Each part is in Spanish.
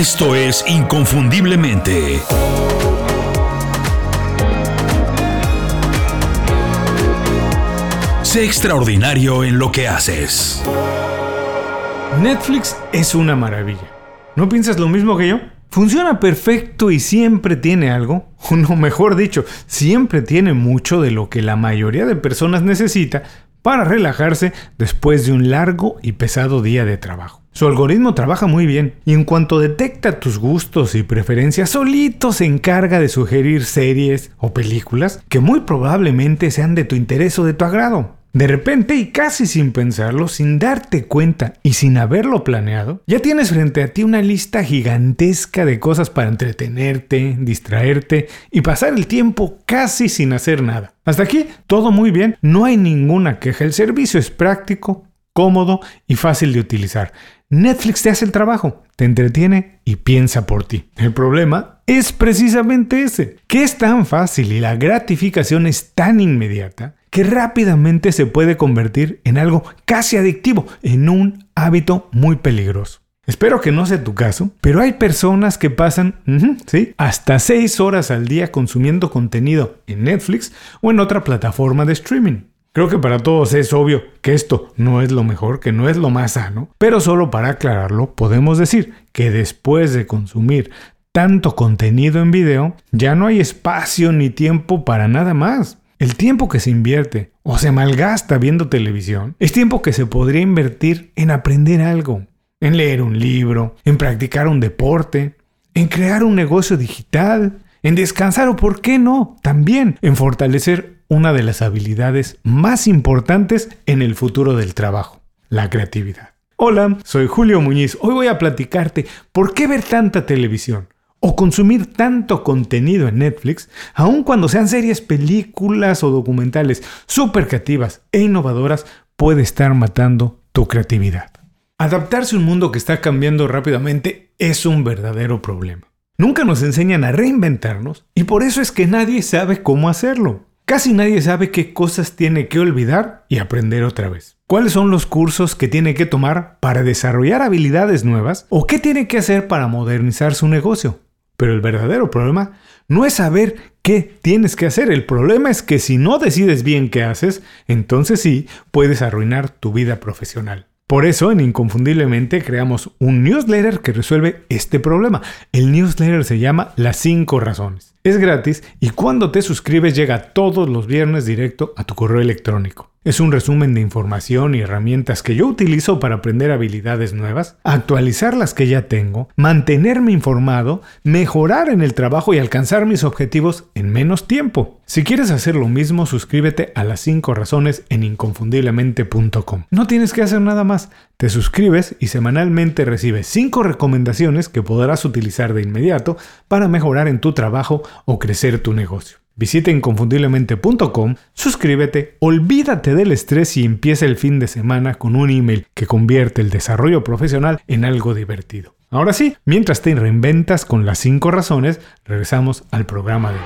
Esto es Inconfundiblemente. Sé extraordinario en lo que haces. Netflix es una maravilla. ¿No piensas lo mismo que yo? Funciona perfecto y siempre tiene algo, o no mejor dicho, siempre tiene mucho de lo que la mayoría de personas necesita para relajarse después de un largo y pesado día de trabajo. Su algoritmo trabaja muy bien y en cuanto detecta tus gustos y preferencias, solito se encarga de sugerir series o películas que muy probablemente sean de tu interés o de tu agrado. De repente y casi sin pensarlo, sin darte cuenta y sin haberlo planeado, ya tienes frente a ti una lista gigantesca de cosas para entretenerte, distraerte y pasar el tiempo casi sin hacer nada. Hasta aquí, todo muy bien, no hay ninguna queja, el servicio es práctico, cómodo y fácil de utilizar. Netflix te hace el trabajo, te entretiene y piensa por ti. El problema es precisamente ese, que es tan fácil y la gratificación es tan inmediata que rápidamente se puede convertir en algo casi adictivo, en un hábito muy peligroso. Espero que no sea tu caso, pero hay personas que pasan, sí, hasta 6 horas al día consumiendo contenido en Netflix o en otra plataforma de streaming. Creo que para todos es obvio que esto no es lo mejor, que no es lo más sano, pero solo para aclararlo podemos decir que después de consumir tanto contenido en video, ya no hay espacio ni tiempo para nada más. El tiempo que se invierte o se malgasta viendo televisión es tiempo que se podría invertir en aprender algo, en leer un libro, en practicar un deporte, en crear un negocio digital, en descansar o, por qué no, también en fortalecer una de las habilidades más importantes en el futuro del trabajo, la creatividad. Hola, soy Julio Muñiz. Hoy voy a platicarte por qué ver tanta televisión o consumir tanto contenido en Netflix, aun cuando sean series, películas o documentales súper creativas e innovadoras, puede estar matando tu creatividad. Adaptarse a un mundo que está cambiando rápidamente es un verdadero problema. Nunca nos enseñan a reinventarnos y por eso es que nadie sabe cómo hacerlo. Casi nadie sabe qué cosas tiene que olvidar y aprender otra vez. ¿Cuáles son los cursos que tiene que tomar para desarrollar habilidades nuevas? ¿O qué tiene que hacer para modernizar su negocio? Pero el verdadero problema no es saber qué tienes que hacer. El problema es que si no decides bien qué haces, entonces sí puedes arruinar tu vida profesional. Por eso en Inconfundiblemente creamos un newsletter que resuelve este problema. El newsletter se llama Las 5 razones. Es gratis y cuando te suscribes llega todos los viernes directo a tu correo electrónico. Es un resumen de información y herramientas que yo utilizo para aprender habilidades nuevas, actualizar las que ya tengo, mantenerme informado, mejorar en el trabajo y alcanzar mis objetivos en menos tiempo. Si quieres hacer lo mismo, suscríbete a las 5 razones en inconfundiblemente.com. No tienes que hacer nada más. Te suscribes y semanalmente recibes 5 recomendaciones que podrás utilizar de inmediato para mejorar en tu trabajo o crecer tu negocio. Visita inconfundiblemente.com, suscríbete, olvídate del estrés y empieza el fin de semana con un email que convierte el desarrollo profesional en algo divertido. Ahora sí, mientras te reinventas con las 5 razones, regresamos al programa de.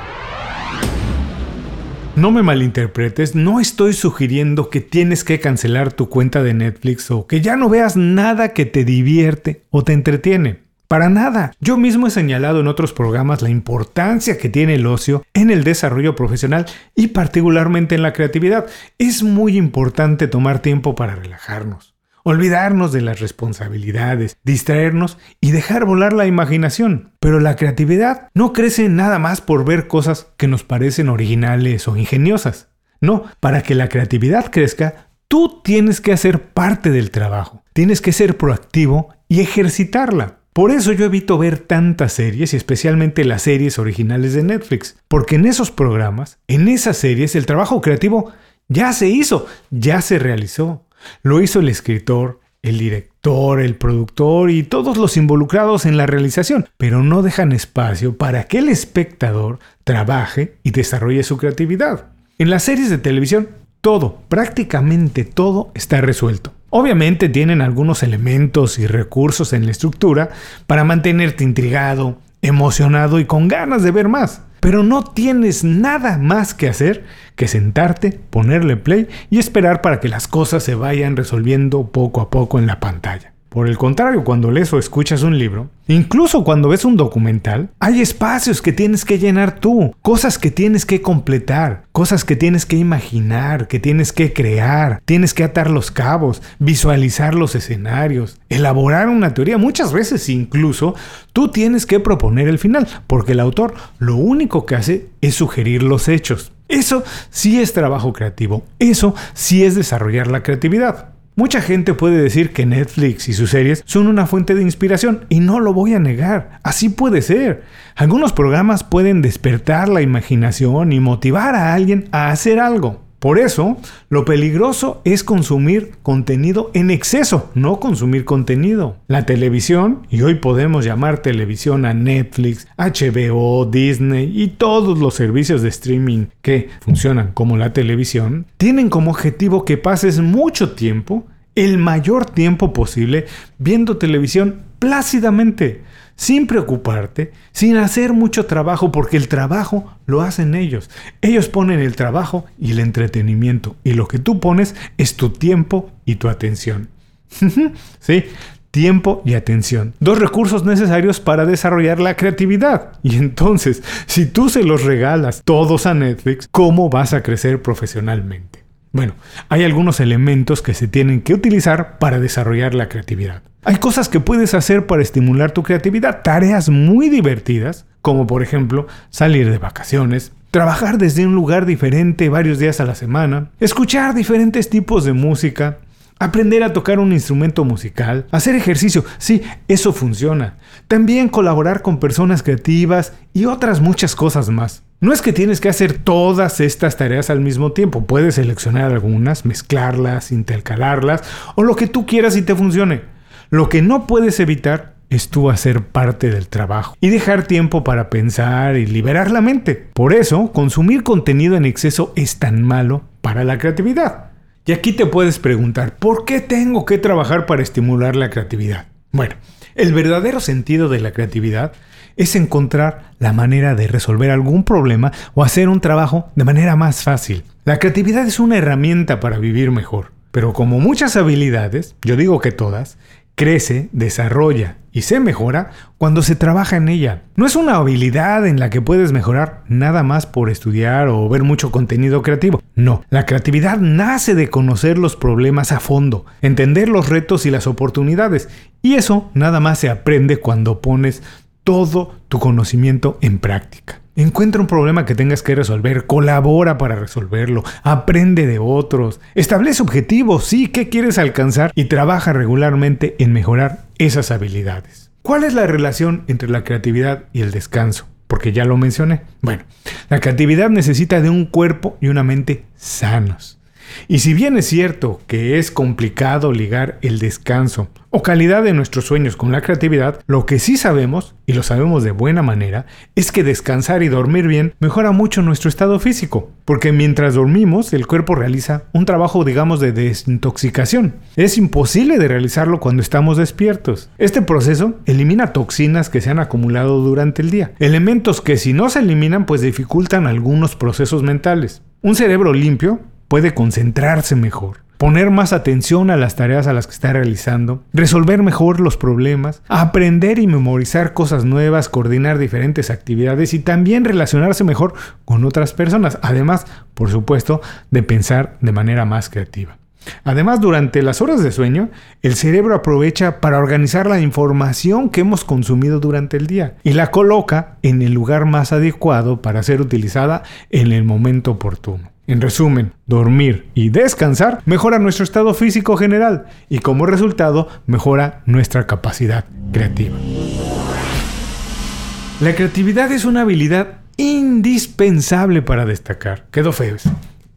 No me malinterpretes, no estoy sugiriendo que tienes que cancelar tu cuenta de Netflix o que ya no veas nada que te divierte o te entretiene. Para nada. Yo mismo he señalado en otros programas la importancia que tiene el ocio en el desarrollo profesional y particularmente en la creatividad. Es muy importante tomar tiempo para relajarnos, olvidarnos de las responsabilidades, distraernos y dejar volar la imaginación. Pero la creatividad no crece nada más por ver cosas que nos parecen originales o ingeniosas. No, para que la creatividad crezca, tú tienes que hacer parte del trabajo, tienes que ser proactivo y ejercitarla. Por eso yo evito ver tantas series y especialmente las series originales de Netflix, porque en esos programas, en esas series, el trabajo creativo ya se hizo, ya se realizó. Lo hizo el escritor, el director, el productor y todos los involucrados en la realización, pero no dejan espacio para que el espectador trabaje y desarrolle su creatividad. En las series de televisión, todo, prácticamente todo está resuelto. Obviamente tienen algunos elementos y recursos en la estructura para mantenerte intrigado, emocionado y con ganas de ver más. Pero no tienes nada más que hacer que sentarte, ponerle play y esperar para que las cosas se vayan resolviendo poco a poco en la pantalla. Por el contrario, cuando lees o escuchas un libro, incluso cuando ves un documental, hay espacios que tienes que llenar tú, cosas que tienes que completar, cosas que tienes que imaginar, que tienes que crear, tienes que atar los cabos, visualizar los escenarios, elaborar una teoría. Muchas veces incluso tú tienes que proponer el final, porque el autor lo único que hace es sugerir los hechos. Eso sí es trabajo creativo, eso sí es desarrollar la creatividad. Mucha gente puede decir que Netflix y sus series son una fuente de inspiración y no lo voy a negar, así puede ser. Algunos programas pueden despertar la imaginación y motivar a alguien a hacer algo. Por eso, lo peligroso es consumir contenido en exceso, no consumir contenido. La televisión, y hoy podemos llamar televisión a Netflix, HBO, Disney y todos los servicios de streaming que funcionan como la televisión, tienen como objetivo que pases mucho tiempo, el mayor tiempo posible, viendo televisión plácidamente sin preocuparte, sin hacer mucho trabajo, porque el trabajo lo hacen ellos. Ellos ponen el trabajo y el entretenimiento, y lo que tú pones es tu tiempo y tu atención. sí, tiempo y atención. Dos recursos necesarios para desarrollar la creatividad. Y entonces, si tú se los regalas todos a Netflix, ¿cómo vas a crecer profesionalmente? Bueno, hay algunos elementos que se tienen que utilizar para desarrollar la creatividad. Hay cosas que puedes hacer para estimular tu creatividad, tareas muy divertidas, como por ejemplo salir de vacaciones, trabajar desde un lugar diferente varios días a la semana, escuchar diferentes tipos de música, aprender a tocar un instrumento musical, hacer ejercicio, sí, eso funciona. También colaborar con personas creativas y otras muchas cosas más. No es que tienes que hacer todas estas tareas al mismo tiempo, puedes seleccionar algunas, mezclarlas, intercalarlas o lo que tú quieras y te funcione. Lo que no puedes evitar es tú hacer parte del trabajo y dejar tiempo para pensar y liberar la mente. Por eso, consumir contenido en exceso es tan malo para la creatividad. Y aquí te puedes preguntar, ¿por qué tengo que trabajar para estimular la creatividad? Bueno, el verdadero sentido de la creatividad es encontrar la manera de resolver algún problema o hacer un trabajo de manera más fácil. La creatividad es una herramienta para vivir mejor, pero como muchas habilidades, yo digo que todas, crece, desarrolla y se mejora cuando se trabaja en ella. No es una habilidad en la que puedes mejorar nada más por estudiar o ver mucho contenido creativo. No, la creatividad nace de conocer los problemas a fondo, entender los retos y las oportunidades. Y eso nada más se aprende cuando pones todo tu conocimiento en práctica. Encuentra un problema que tengas que resolver, colabora para resolverlo, aprende de otros, establece objetivos, sí, qué quieres alcanzar y trabaja regularmente en mejorar esas habilidades. ¿Cuál es la relación entre la creatividad y el descanso? Porque ya lo mencioné. Bueno, la creatividad necesita de un cuerpo y una mente sanos. Y si bien es cierto que es complicado ligar el descanso o calidad de nuestros sueños con la creatividad, lo que sí sabemos, y lo sabemos de buena manera, es que descansar y dormir bien mejora mucho nuestro estado físico, porque mientras dormimos el cuerpo realiza un trabajo digamos de desintoxicación. Es imposible de realizarlo cuando estamos despiertos. Este proceso elimina toxinas que se han acumulado durante el día, elementos que si no se eliminan pues dificultan algunos procesos mentales. Un cerebro limpio puede concentrarse mejor, poner más atención a las tareas a las que está realizando, resolver mejor los problemas, aprender y memorizar cosas nuevas, coordinar diferentes actividades y también relacionarse mejor con otras personas, además, por supuesto, de pensar de manera más creativa. Además, durante las horas de sueño, el cerebro aprovecha para organizar la información que hemos consumido durante el día y la coloca en el lugar más adecuado para ser utilizada en el momento oportuno. En resumen, dormir y descansar mejora nuestro estado físico general y como resultado mejora nuestra capacidad creativa. La creatividad es una habilidad indispensable para destacar. Quedó feo.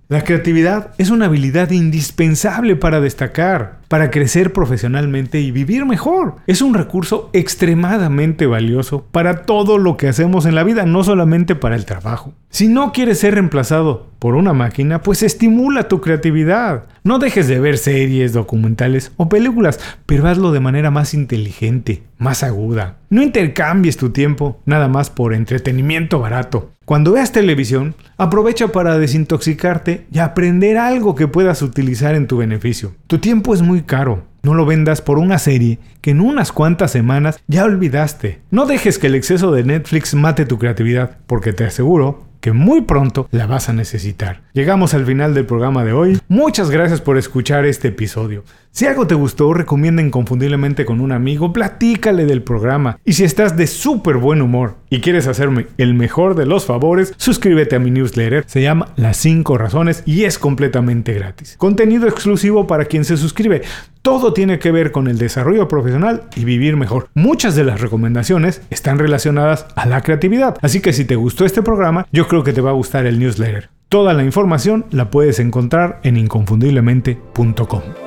La creatividad es una habilidad indispensable para destacar, para crecer profesionalmente y vivir mejor. Es un recurso extremadamente valioso para todo lo que hacemos en la vida, no solamente para el trabajo. Si no quieres ser reemplazado por una máquina, pues estimula tu creatividad. No dejes de ver series, documentales o películas, pero hazlo de manera más inteligente, más aguda. No intercambies tu tiempo nada más por entretenimiento barato. Cuando veas televisión, aprovecha para desintoxicarte y aprender algo que puedas utilizar en tu beneficio. Tu tiempo es muy caro No lo vendas por una serie que en unas cuantas semanas ya olvidaste. No dejes que el exceso de Netflix mate tu creatividad, porque te aseguro que muy pronto la vas a necesitar. Llegamos al final del programa de hoy. Muchas gracias por escuchar este episodio. Si algo te gustó, recomienda inconfundiblemente con un amigo, platícale del programa. Y si estás de súper buen humor y quieres hacerme el mejor de los favores, suscríbete a mi newsletter. Se llama Las 5 Razones y es completamente gratis. Contenido exclusivo para quien se suscribe. Todo tiene que ver con el desarrollo profesional y vivir mejor. Muchas de las recomendaciones están relacionadas a la creatividad. Así que si te gustó este programa, yo creo que te va a gustar el newsletter. Toda la información la puedes encontrar en inconfundiblemente.com.